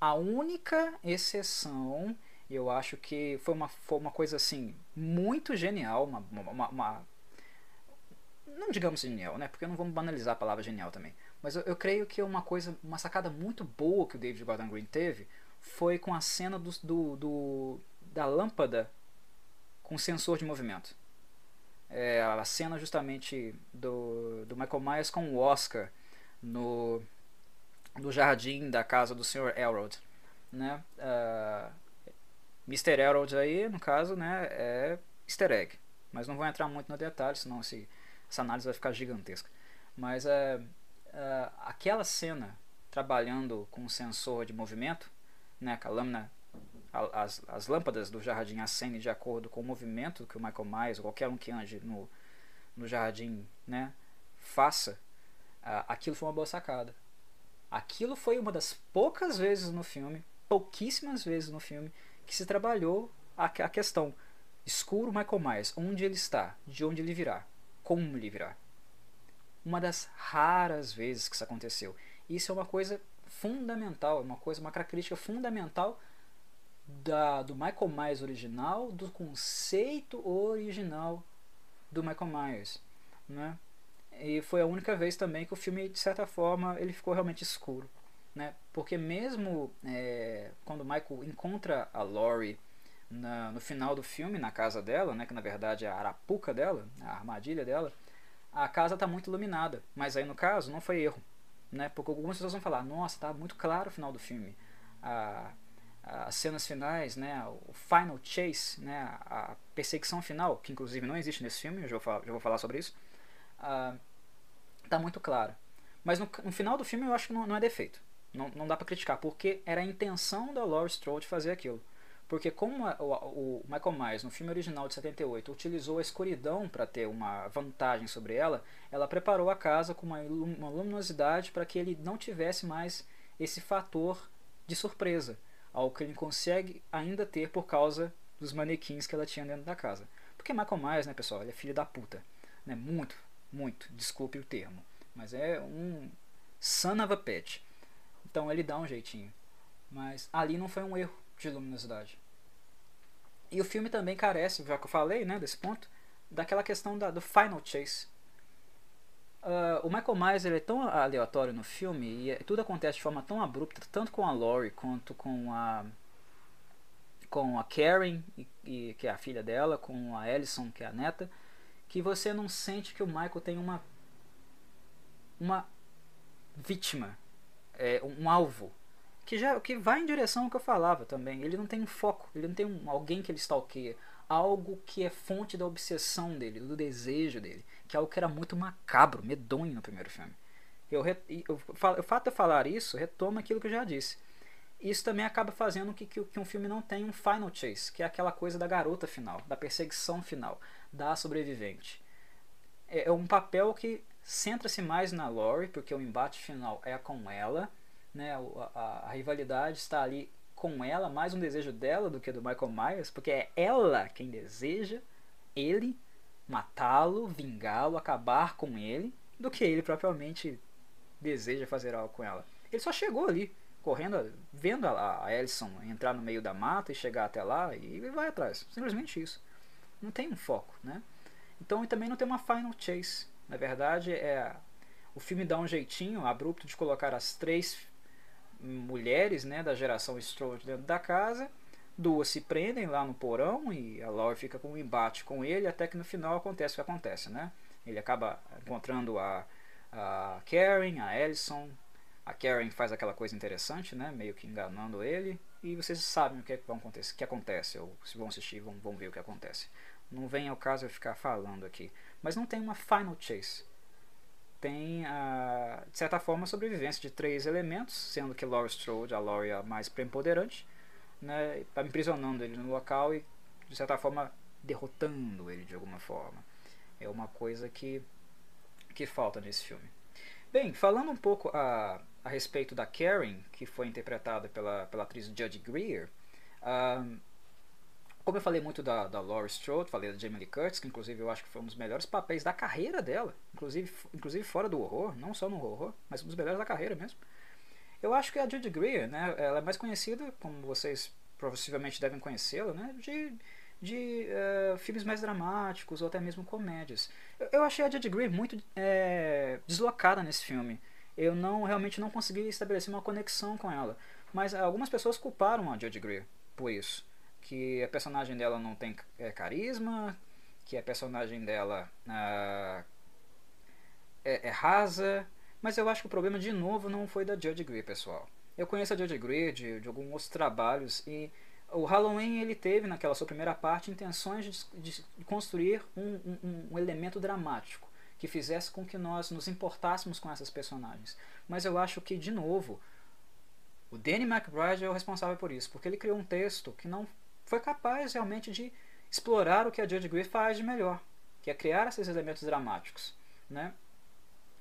A única exceção, eu acho que foi uma, foi uma coisa assim, muito genial, uma, uma, uma não digamos genial, né? Porque não vamos banalizar a palavra genial também. Mas eu, eu, creio que uma coisa, uma sacada muito boa que o David Gordon Green teve foi com a cena do, do, do da lâmpada com sensor de movimento. É a cena justamente do, do Michael Myers com o Oscar no, no jardim da casa do Sr. Elrod. Né? Uh, Mr. Elrod aí, no caso, né, é easter egg. Mas não vou entrar muito no detalhe, senão esse, essa análise vai ficar gigantesca. Mas uh, uh, aquela cena trabalhando com o sensor de movimento né, com a lâmina, as, as lâmpadas do jardim acendem de acordo com o movimento que o Michael Myers ou qualquer um que ande no, no jardim né, faça, aquilo foi uma boa sacada. Aquilo foi uma das poucas vezes no filme, pouquíssimas vezes no filme, que se trabalhou a, a questão escuro Michael Myers, onde ele está, de onde ele virá, como ele virá. Uma das raras vezes que isso aconteceu. Isso é uma coisa fundamental, é uma coisa, uma característica fundamental da, do Michael Myers original, do conceito original do Michael Myers, né? E foi a única vez também que o filme, de certa forma, ele ficou realmente escuro, né? Porque mesmo é, quando Michael encontra a Laurie na, no final do filme, na casa dela, né? Que na verdade é a arapuca dela, a armadilha dela, a casa está muito iluminada. Mas aí no caso não foi erro, né? Porque algumas pessoas vão falar, nossa, tá muito claro o final do filme. A, as cenas finais, né? O final chase, né? A perseguição final, que inclusive não existe nesse filme, eu já vou falar, já vou falar sobre isso. Uh, tá muito claro. Mas no, no, final do filme eu acho que não, não é defeito. Não, não dá para criticar, porque era a intenção da Laurie Strode fazer aquilo. Porque como o, Michael Myers no filme original de 78 utilizou a escuridão para ter uma vantagem sobre ela, ela preparou a casa com uma, luminosidade para que ele não tivesse mais esse fator de surpresa, algo que ele consegue ainda ter por causa dos manequins que ela tinha dentro da casa. Porque Michael Myers, né, pessoal, ele é filho da puta, né? Muito, muito, desculpe o termo, mas é um son of a bitch. Então ele dá um jeitinho. Mas ali não foi um erro de luminosidade. E o filme também carece, já que eu falei, né, desse ponto, daquela questão da, do final chase. Uh, o Michael Myers ele é tão aleatório no filme e é, tudo acontece de forma tão abrupta, tanto com a Laurie quanto com a com a Karen, e, e, que é a filha dela, com a Ellison, que é a neta, que você não sente que o Michael tem uma uma vítima, é, um alvo que já que vai em direção ao que eu falava também. Ele não tem um foco, ele não tem um, alguém que ele stalkeia, algo que é fonte da obsessão dele, do desejo dele, que é algo que era muito macabro, medonho no primeiro filme. Eu, eu, o fato de falar isso retoma aquilo que eu já disse. Isso também acaba fazendo que, que, que um filme não tenha um final chase, que é aquela coisa da garota final, da perseguição final, da sobrevivente. É, é um papel que centra-se mais na Lori, porque o embate final é com ela, né, a, a, a, rivalidade está ali com ela, mais um desejo dela do que do Michael Myers, porque é ela quem deseja ele matá-lo, vingá-lo, acabar com ele, do que ele propriamente deseja fazer algo com ela. Ele só chegou ali, correndo, vendo a, a Ellison entrar no meio da mata e chegar até lá e vai atrás. Simplesmente isso. não tem um foco, né? Então também não tem uma final chase. Na verdade, é o filme dá um jeitinho abrupto de colocar as três mulheres, né, da geração Strode dentro da casa. Duas se prendem lá no porão e a Laurie fica com um embate com ele até que no final acontece o que acontece, né? Ele acaba encontrando a, a Karen, a Ellison. A Karen faz aquela coisa interessante, né? Meio que enganando ele. E vocês sabem o que, é que, vão acontecer, que acontece, ou se vão assistir, vão, vão ver o que acontece. Não vem ao caso eu ficar falando aqui. Mas não tem uma final chase. Tem, a, de certa forma, a sobrevivência de três elementos, sendo que Laurie Strode, a Laurie é a mais preponderante, né, aprisionando ele no local e, de certa forma, derrotando ele de alguma forma. É uma coisa que, que falta nesse filme. Bem, falando um pouco a, a respeito da Karen, que foi interpretada pela, pela atriz Judge Greer, como eu falei muito da, da Laurie Strode, falei da Jamie Lee Curtis, que inclusive eu acho que foi um dos melhores papéis da carreira dela, inclusive, inclusive fora do horror, não só no horror, mas um dos melhores da carreira mesmo. Eu acho que a Judy Greer, né, ela é mais conhecida, como vocês possivelmente devem conhecê-la, né, de, de uh, filmes mais dramáticos ou até mesmo comédias. Eu, eu achei a Judy Greer muito é, deslocada nesse filme. Eu não realmente não consegui estabelecer uma conexão com ela, mas algumas pessoas culparam a Judy Greer por isso que a personagem dela não tem é, carisma, que a personagem dela ah, é, é, rasa, mas eu acho que o problema de novo não foi da Judge Greer, pessoal. Eu conheço a Judge Greer de, de alguns outros trabalhos e o Halloween ele teve naquela sua primeira parte intenções de, de construir um, um, um, elemento dramático que fizesse com que nós nos importássemos com essas personagens. Mas eu acho que de novo o Danny McBride é o responsável por isso, porque ele criou um texto que não foi capaz realmente de explorar o que a Judge Greer faz de melhor, que é criar esses elementos dramáticos. Né?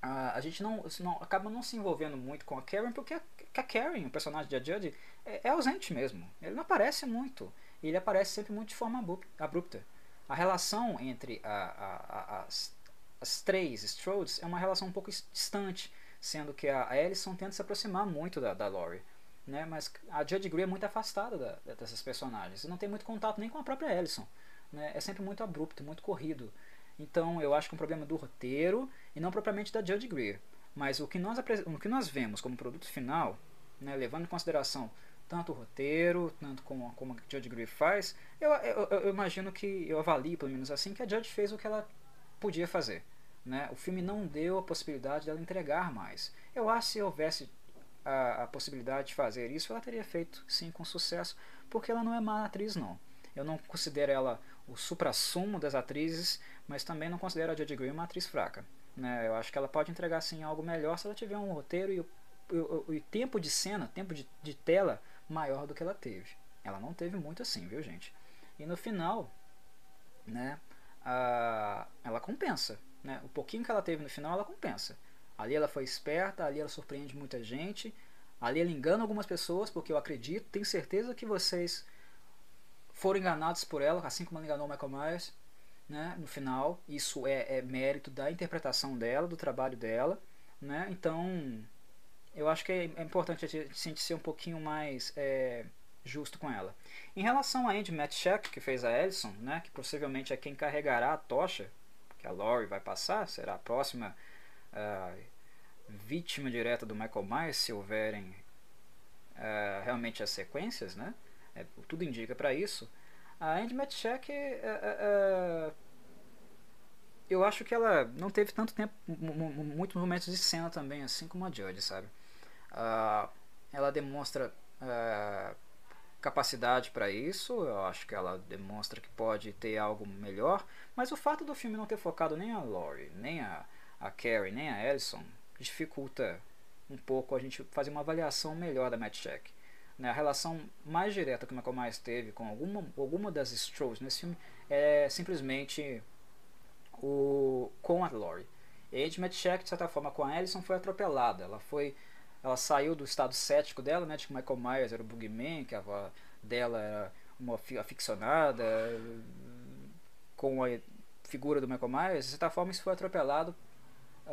a gente não, não, acaba não se envolvendo muito com a Karen, porque a, a Karen, o personagem da Judge, é, é, ausente mesmo. Ele não aparece muito. E ele aparece sempre muito de forma abrupta. A relação entre a, a, as, as três Strodes é uma relação um pouco distante, sendo que a Ellison tenta se aproximar muito da, da Laurie né? Mas a Judge Greer é muito afastada da, dessas personagens. Não tem muito contato nem com a própria Ellison. Né? É sempre muito abrupto, muito corrido. Então eu acho que é um problema do roteiro e não propriamente da Judge Greer. Mas o que nós, o que nós vemos como produto final, né, levando em consideração tanto o roteiro, tanto como, como a Judge Greer faz, eu, eu, eu, imagino que, eu avalio pelo menos assim, que a Judge fez o que ela podia fazer. Né? O filme não deu a possibilidade dela entregar mais. Eu acho que se houvesse a, a possibilidade de fazer isso, ela teria feito sim com sucesso, porque ela não é má atriz não. Eu não considero ela o supra-sumo das atrizes, mas também não considero a Jodie Green uma atriz fraca. Né? Eu acho que ela pode entregar sim algo melhor se ela tiver um roteiro e o, o, o, o tempo de cena, tempo de, de tela maior do que ela teve. Ela não teve muito assim, viu gente? E no final, né, a, ela compensa. Né? O pouquinho que ela teve no final, ela compensa. Ali ela foi esperta, ali ela surpreende muita gente. Ali ela engana algumas pessoas, porque eu acredito, tenho certeza que vocês foram enganados por ela, assim como ela enganou o Michael Myers, né, no final. Isso é, é mérito da interpretação dela, do trabalho dela. Né? Então, eu acho que é, é importante a gente ser um pouquinho mais é, justo com ela. Em relação a Andy Matchak, que fez a Ellison, né, que possivelmente é quem carregará a tocha que a Laurie vai passar, será a próxima uh, vítima direta do Michael Myers, se houverem uh, realmente as sequências, né? É, tudo indica para isso. A Andy Matchak, uh, eu acho que ela não teve tanto tempo, muitos momentos de cena também, assim como a Judge, sabe? ela demonstra capacidade para isso, eu acho que ela demonstra que pode ter algo melhor, mas o fato do filme não ter focado nem a Laurie, nem a, a Carrie, nem a Ellison, dificulta um pouco a gente fazer uma avaliação melhor da match check. Né? A relação mais direta que o Michael Myers teve com alguma, alguma das Strolls nesse filme é simplesmente o com a Laurie. E a Matt Check, de certa forma, com a Ellison foi atropelada. Ela foi ela saiu do estado cético dela, né, de que Michael Myers era o Boogeyman, que a avó dela era uma aficionada com a figura do Michael Myers, de certa forma isso foi atropelado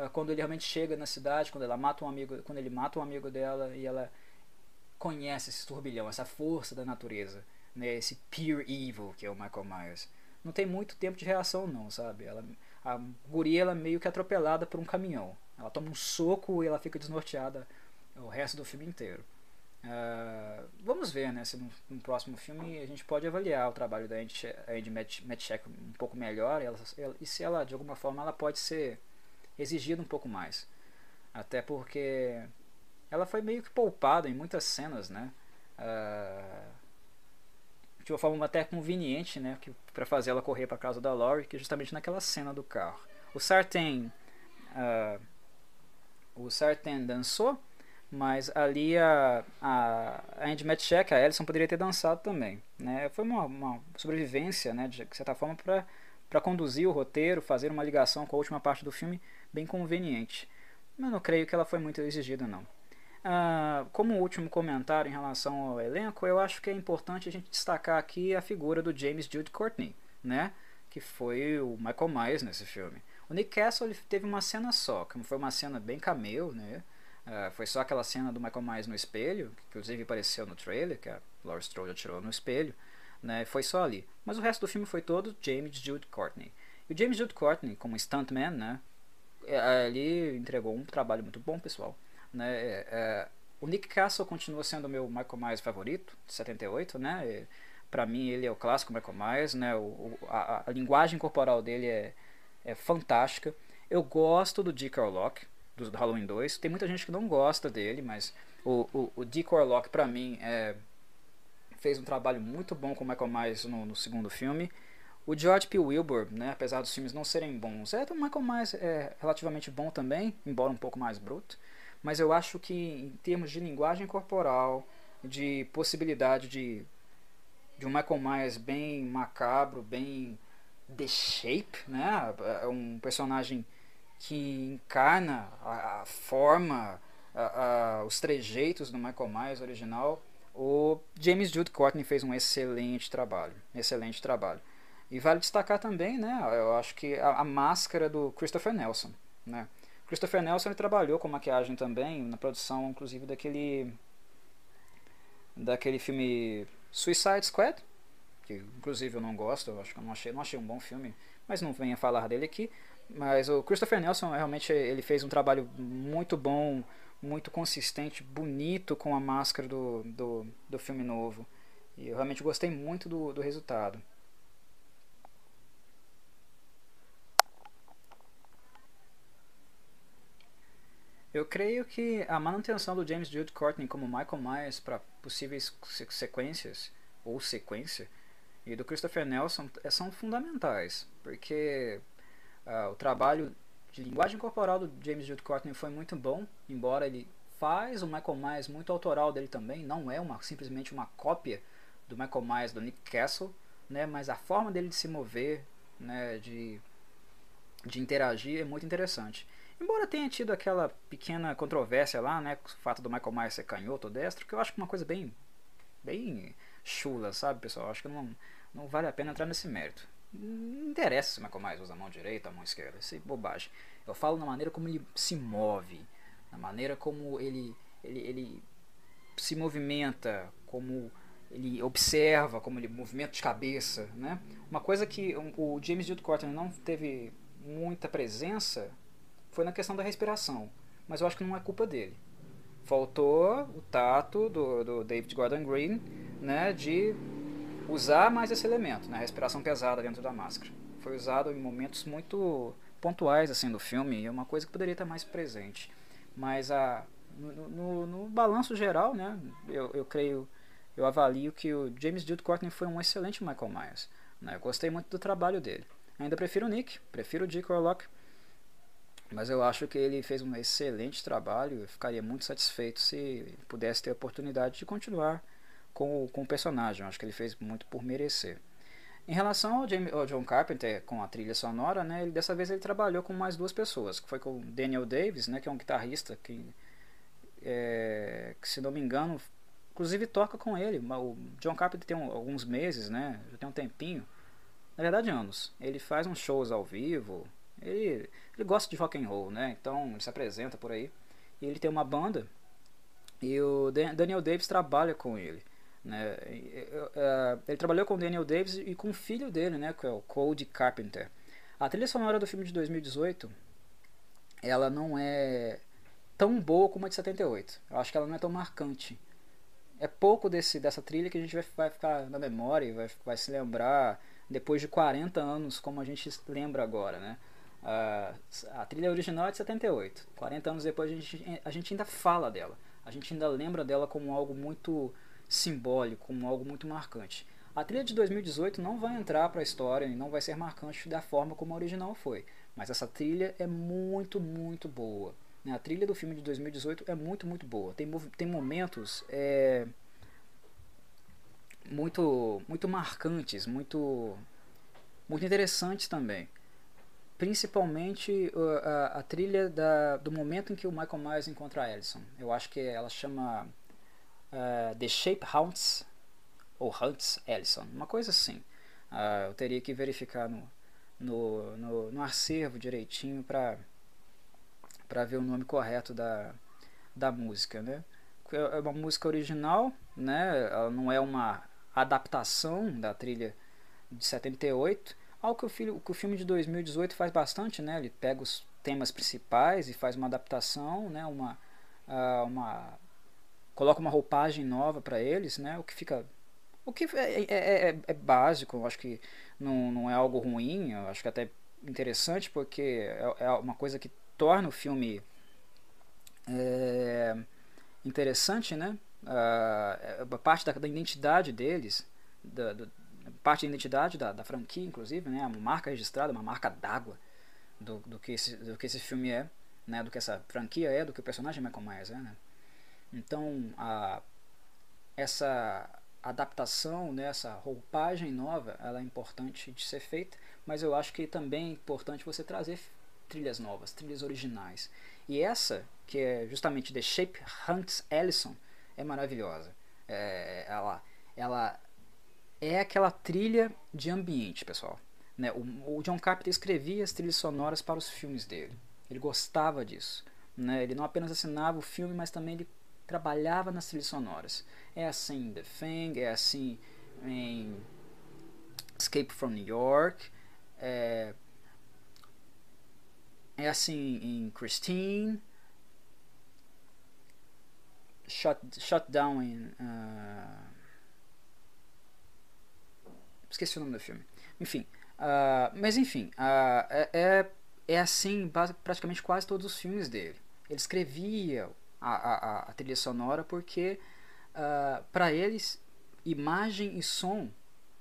quando ele realmente chega na cidade, quando ela mata um amigo, quando ele mata um amigo dela e ela conhece esse turbilhão, essa força da natureza, né, esse pure evil que é o Michael Myers. não tem muito tempo de reação não, sabe? Ela, a guria ela é meio que atropelada por um caminhão. Ela toma um soco e ela fica desnorteada o resto do filme inteiro. Uh, vamos ver né, se no, no, próximo filme a gente pode avaliar o trabalho da Andy Metchek um pouco melhor ela, e se ela de alguma forma ela pode ser exigida um pouco mais. Até porque ela foi meio que poupada em muitas cenas, né? Uh, de uma forma até conveniente, né? para fazer ela correr para casa da Laurie, que é justamente naquela cena do carro. O Sartain, uh, o Sartain dançou mas ali a, a, a Andy Metchek, a Ellison, poderia ter dançado também. Né? Foi uma, uma sobrevivência, né, de certa forma, para conduzir o roteiro, fazer uma ligação com a última parte do filme bem conveniente. Mas não creio que ela foi muito exigida, não. Ah, como último comentário em relação ao elenco, eu acho que é importante a gente destacar aqui a figura do James Jude Courtney, né? que foi o Michael Myers nesse filme. O Nick Castle teve uma cena só, que foi uma cena bem cameo, né? Uh, foi só aquela cena do Michael Myers no espelho, que inclusive apareceu no trailer, que a Laura Strode atirou no espelho, né? Foi só ali. Mas o resto do filme foi todo James Jude Courtney. E o James Jude Courtney, como stuntman, né? É, ele entregou um trabalho muito bom, pessoal. Né? É, é, o Nick Castle continua sendo o meu Michael Myers favorito, de 78, né? Para mim ele é o clássico Michael Myers, né? O, o a, a, linguagem corporal dele é, é fantástica. Eu gosto do Dick Orlock, do Halloween 2. Tem muita gente que não gosta dele, mas o, o, o Dick Orlock, pra mim, é, fez um trabalho muito bom com o Michael Myers no, no, segundo filme. O George P. Wilbur, né, apesar dos filmes não serem bons, é, o Michael Myers é relativamente bom também, embora um pouco mais bruto. Mas eu acho que, em termos de linguagem corporal, de possibilidade de, de um Michael Myers bem macabro, bem The Shape, né, é um personagem que encarna a, a forma, a, a, os trejeitos do Michael Myers original, o James Jude Courtney fez um excelente trabalho, excelente trabalho. E vale destacar também, né, eu acho que a, máscara do Christopher Nelson, né. Christopher Nelson ele trabalhou com maquiagem também na produção, inclusive daquele daquele filme Suicide Squad, que inclusive eu não gosto, eu acho que eu não achei, não achei um bom filme, mas não venha falar dele aqui. Mas o Christopher Nelson realmente ele fez um trabalho muito bom, muito consistente, bonito com a máscara do, do, do filme novo. E eu realmente gostei muito do, do resultado. Eu creio que a manutenção do James Jude Courtney como Michael Myers para possíveis sequências ou sequência e do Christopher Nelson eh, são fundamentais, porque Uh, o trabalho de linguagem corporal do James Jude Courtney foi muito bom, embora ele faz o Michael Myers muito autoral dele também, não é uma simplesmente uma cópia do Michael Myers do Nick Castle, né, mas a forma dele de se mover, né, de, de interagir é muito interessante. Embora tenha tido aquela pequena controvérsia lá, né, com o fato do Michael Myers ser canhoto ou destro, que eu acho que é uma coisa bem bem chula, sabe, pessoal? Acho que não, não vale a pena entrar nesse mérito. Não interessa se o Michael Myers usa a mão direita ou a mão esquerda, isso é bobagem. Eu falo na maneira como ele se move, na maneira como ele, ele, ele se movimenta, como ele observa, como ele movimento de cabeça, né? Uma coisa que o James Jude Courtney não teve muita presença foi na questão da respiração, mas eu acho que não é culpa dele. Faltou o tato do, do David Gordon Green, né, de usar mais esse elemento, né, a respiração pesada dentro da máscara. Foi usado em momentos muito pontuais assim do filme, e é uma coisa que poderia estar mais presente. Mas a, no, no, no balanço geral, né, eu, eu creio, eu avalio que o James Jude Courtney foi um excelente Michael Myers. Né, eu gostei muito do trabalho dele. Ainda prefiro o Nick, prefiro o Dick Orlock, mas eu acho que ele fez um excelente trabalho. Eu ficaria muito satisfeito se pudesse ter a oportunidade de continuar com, com o personagem. Eu acho que ele fez muito por merecer. Em relação ao, ao, John Carpenter com a trilha sonora, né, ele, dessa vez ele trabalhou com mais duas pessoas, que foi com o Daniel Davis, né, que é um guitarrista que, é, que se não me engano, inclusive toca com ele. O John Carpenter tem um, alguns meses, né, já tem um tempinho, na verdade anos. Ele faz uns shows ao vivo, ele, ele gosta de rock and roll, né, então ele se apresenta por aí. E ele tem uma banda e o Daniel Davis trabalha com ele. Né? Ele trabalhou com Daniel Davis e com o filho dele, né, que é o Cody Carpenter. A trilha sonora do filme de 2018, ela não é tão boa como a de 78. Eu acho que ela não é tão marcante. É pouco desse, dessa trilha que a gente vai, ficar na memória e vai, vai se lembrar depois de 40 anos, como a gente lembra agora, né? Uh, a trilha original é de 78. 40 anos depois a gente, a gente ainda fala dela. A gente ainda lembra dela como algo muito simbólico, como algo muito marcante. A trilha de 2018 não vai entrar para a história e não vai ser marcante da forma como a original foi. Mas essa trilha é muito, muito boa. Né? A trilha do filme de 2018 é muito, muito boa. Tem, tem momentos é, muito, muito marcantes, muito, muito interessantes também. Principalmente uh, a, a, trilha da, do momento em que o Michael Myers encontra a Alison. Eu acho que ela chama uh, The Shape Haunts ou Hunts Ellison, uma coisa assim. Uh, eu teria que verificar no, no, no, no acervo direitinho para ver o nome correto da, da música, né? É uma música original, né? Ela não é uma adaptação da trilha de 78, algo que o, filho, que o filme de 2018 faz bastante, né? Ele pega os temas principais e faz uma adaptação, né? Uma, uh, uma coloca uma roupagem nova para eles, né? O que fica o que é, é, é, é básico, eu acho que não, não é algo ruim, eu acho que até interessante porque é, é uma coisa que torna o filme é, interessante, né? A parte da, da, identidade deles, da, da, parte da identidade da, da franquia, inclusive, né? Uma marca registrada, uma marca d'água do, do, que esse, do que esse filme é, né? Do que essa franquia é, do que o personagem Michael Myers é, né? Então, a, essa adaptação, né, essa roupagem nova, ela é importante de ser feita, mas eu acho que também é importante você trazer trilhas novas, trilhas originais. E essa, que é justamente The Shape Hunts Ellison, é maravilhosa. É, ela, ela é aquela trilha de ambiente, pessoal. Né? O, o, John Carpenter escrevia as trilhas sonoras para os filmes dele. Ele gostava disso. Né? Ele não apenas assinava o filme, mas também ele trabalhava nas trilhas sonoras. É assim em The Thing, é assim em Escape from New York, é, é assim em Christine. Shut, shut Down em. Uh, esqueci o nome do filme. Enfim. Uh, mas enfim. Uh, é, é, é assim praticamente quase todos os filmes dele. Ele escrevia a, a, a trilha sonora porque uh, para eles imagem e som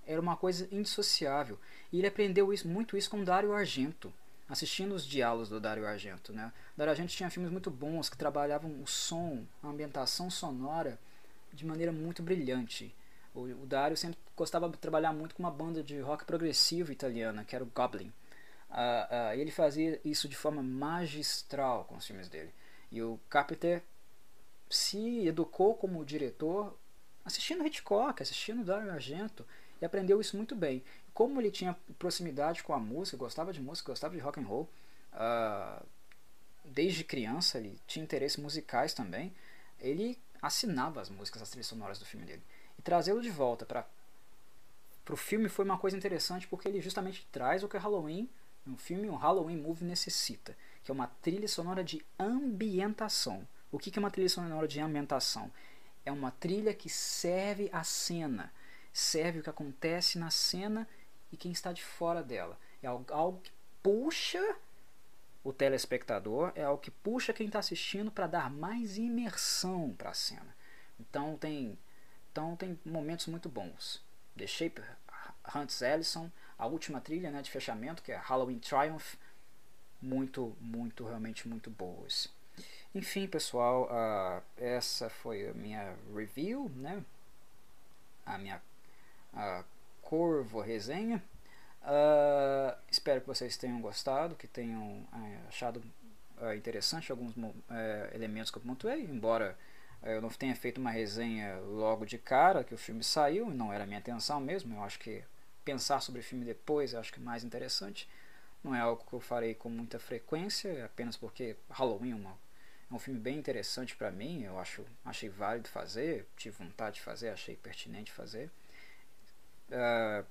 era uma coisa indissociável. E ele aprendeu isso, muito isso com Dario Argento assistindo os diálogos do Dario Argento. Né? Dario Argento tinha filmes muito bons que trabalhavam o som, a ambientação sonora de maneira muito brilhante. O, o Dario sempre gostava de trabalhar muito com uma banda de rock progressivo italiana, que era o Goblin. Uh, uh, ele fazia isso de forma magistral com os filmes dele. E o Carpenter se educou como diretor assistindo Hitchcock, assistindo Dario Argento e aprendeu isso muito bem como ele tinha proximidade com a música, gostava de música, gostava de rock and roll, uh, desde criança ele tinha interesses musicais também, ele assinava as músicas, as trilhas sonoras do filme dele. E trazê-lo de volta para o filme foi uma coisa interessante porque ele justamente traz o que o Halloween, um filme, um Halloween movie necessita, que é uma trilha sonora de ambientação. O que é uma trilha sonora de ambientação? É uma trilha que serve a cena, serve o que acontece na cena e quem está de fora dela. É algo que puxa o telespectador, é algo que puxa quem está assistindo para dar mais imersão para a cena. Então tem, então tem momentos muito bons. The Shape Hunts Ellison, a última trilha né, de fechamento, que é Halloween Triumph, muito, muito, realmente muito boas. Enfim, pessoal, uh, essa foi a minha review, né? A minha uh, Corvo Resenha. Uh, espero que vocês tenham gostado, que tenham uh, achado interessante alguns eh, elementos que eu pontuei, embora eh, eu não tenha feito uma resenha logo de cara que o filme saiu, não era minha intenção mesmo. Eu acho que pensar sobre o filme depois eu acho que é mais interessante. Não é algo que eu farei com muita frequência, apenas porque Halloween é uma, É um filme bem interessante para mim, eu acho, achei válido fazer, tive vontade de fazer, achei pertinente fazer. Uh,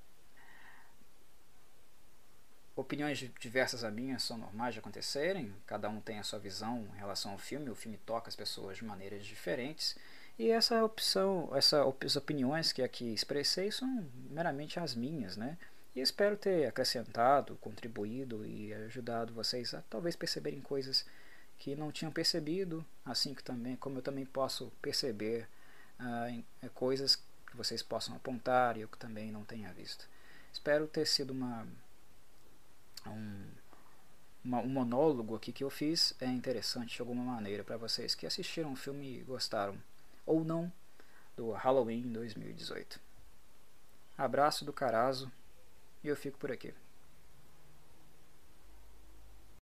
opiniões diversas a minha são normais de acontecerem, cada um tem a sua visão em relação ao filme, o filme toca as pessoas de maneiras diferentes, e essa opção, essas opiniões que aqui expressei são meramente as minhas, né? E espero ter acrescentado, contribuído e ajudado vocês a talvez perceberem coisas que não tinham percebido, assim que também, como eu também posso perceber uh, coisas que vocês possam apontar e eu que também não tenha visto. Espero ter sido uma um, uma, um monólogo aqui que eu fiz é interessante de alguma maneira para vocês que assistiram o filme e gostaram ou não do Halloween 2018. Abraço do Carazo e eu fico por aqui.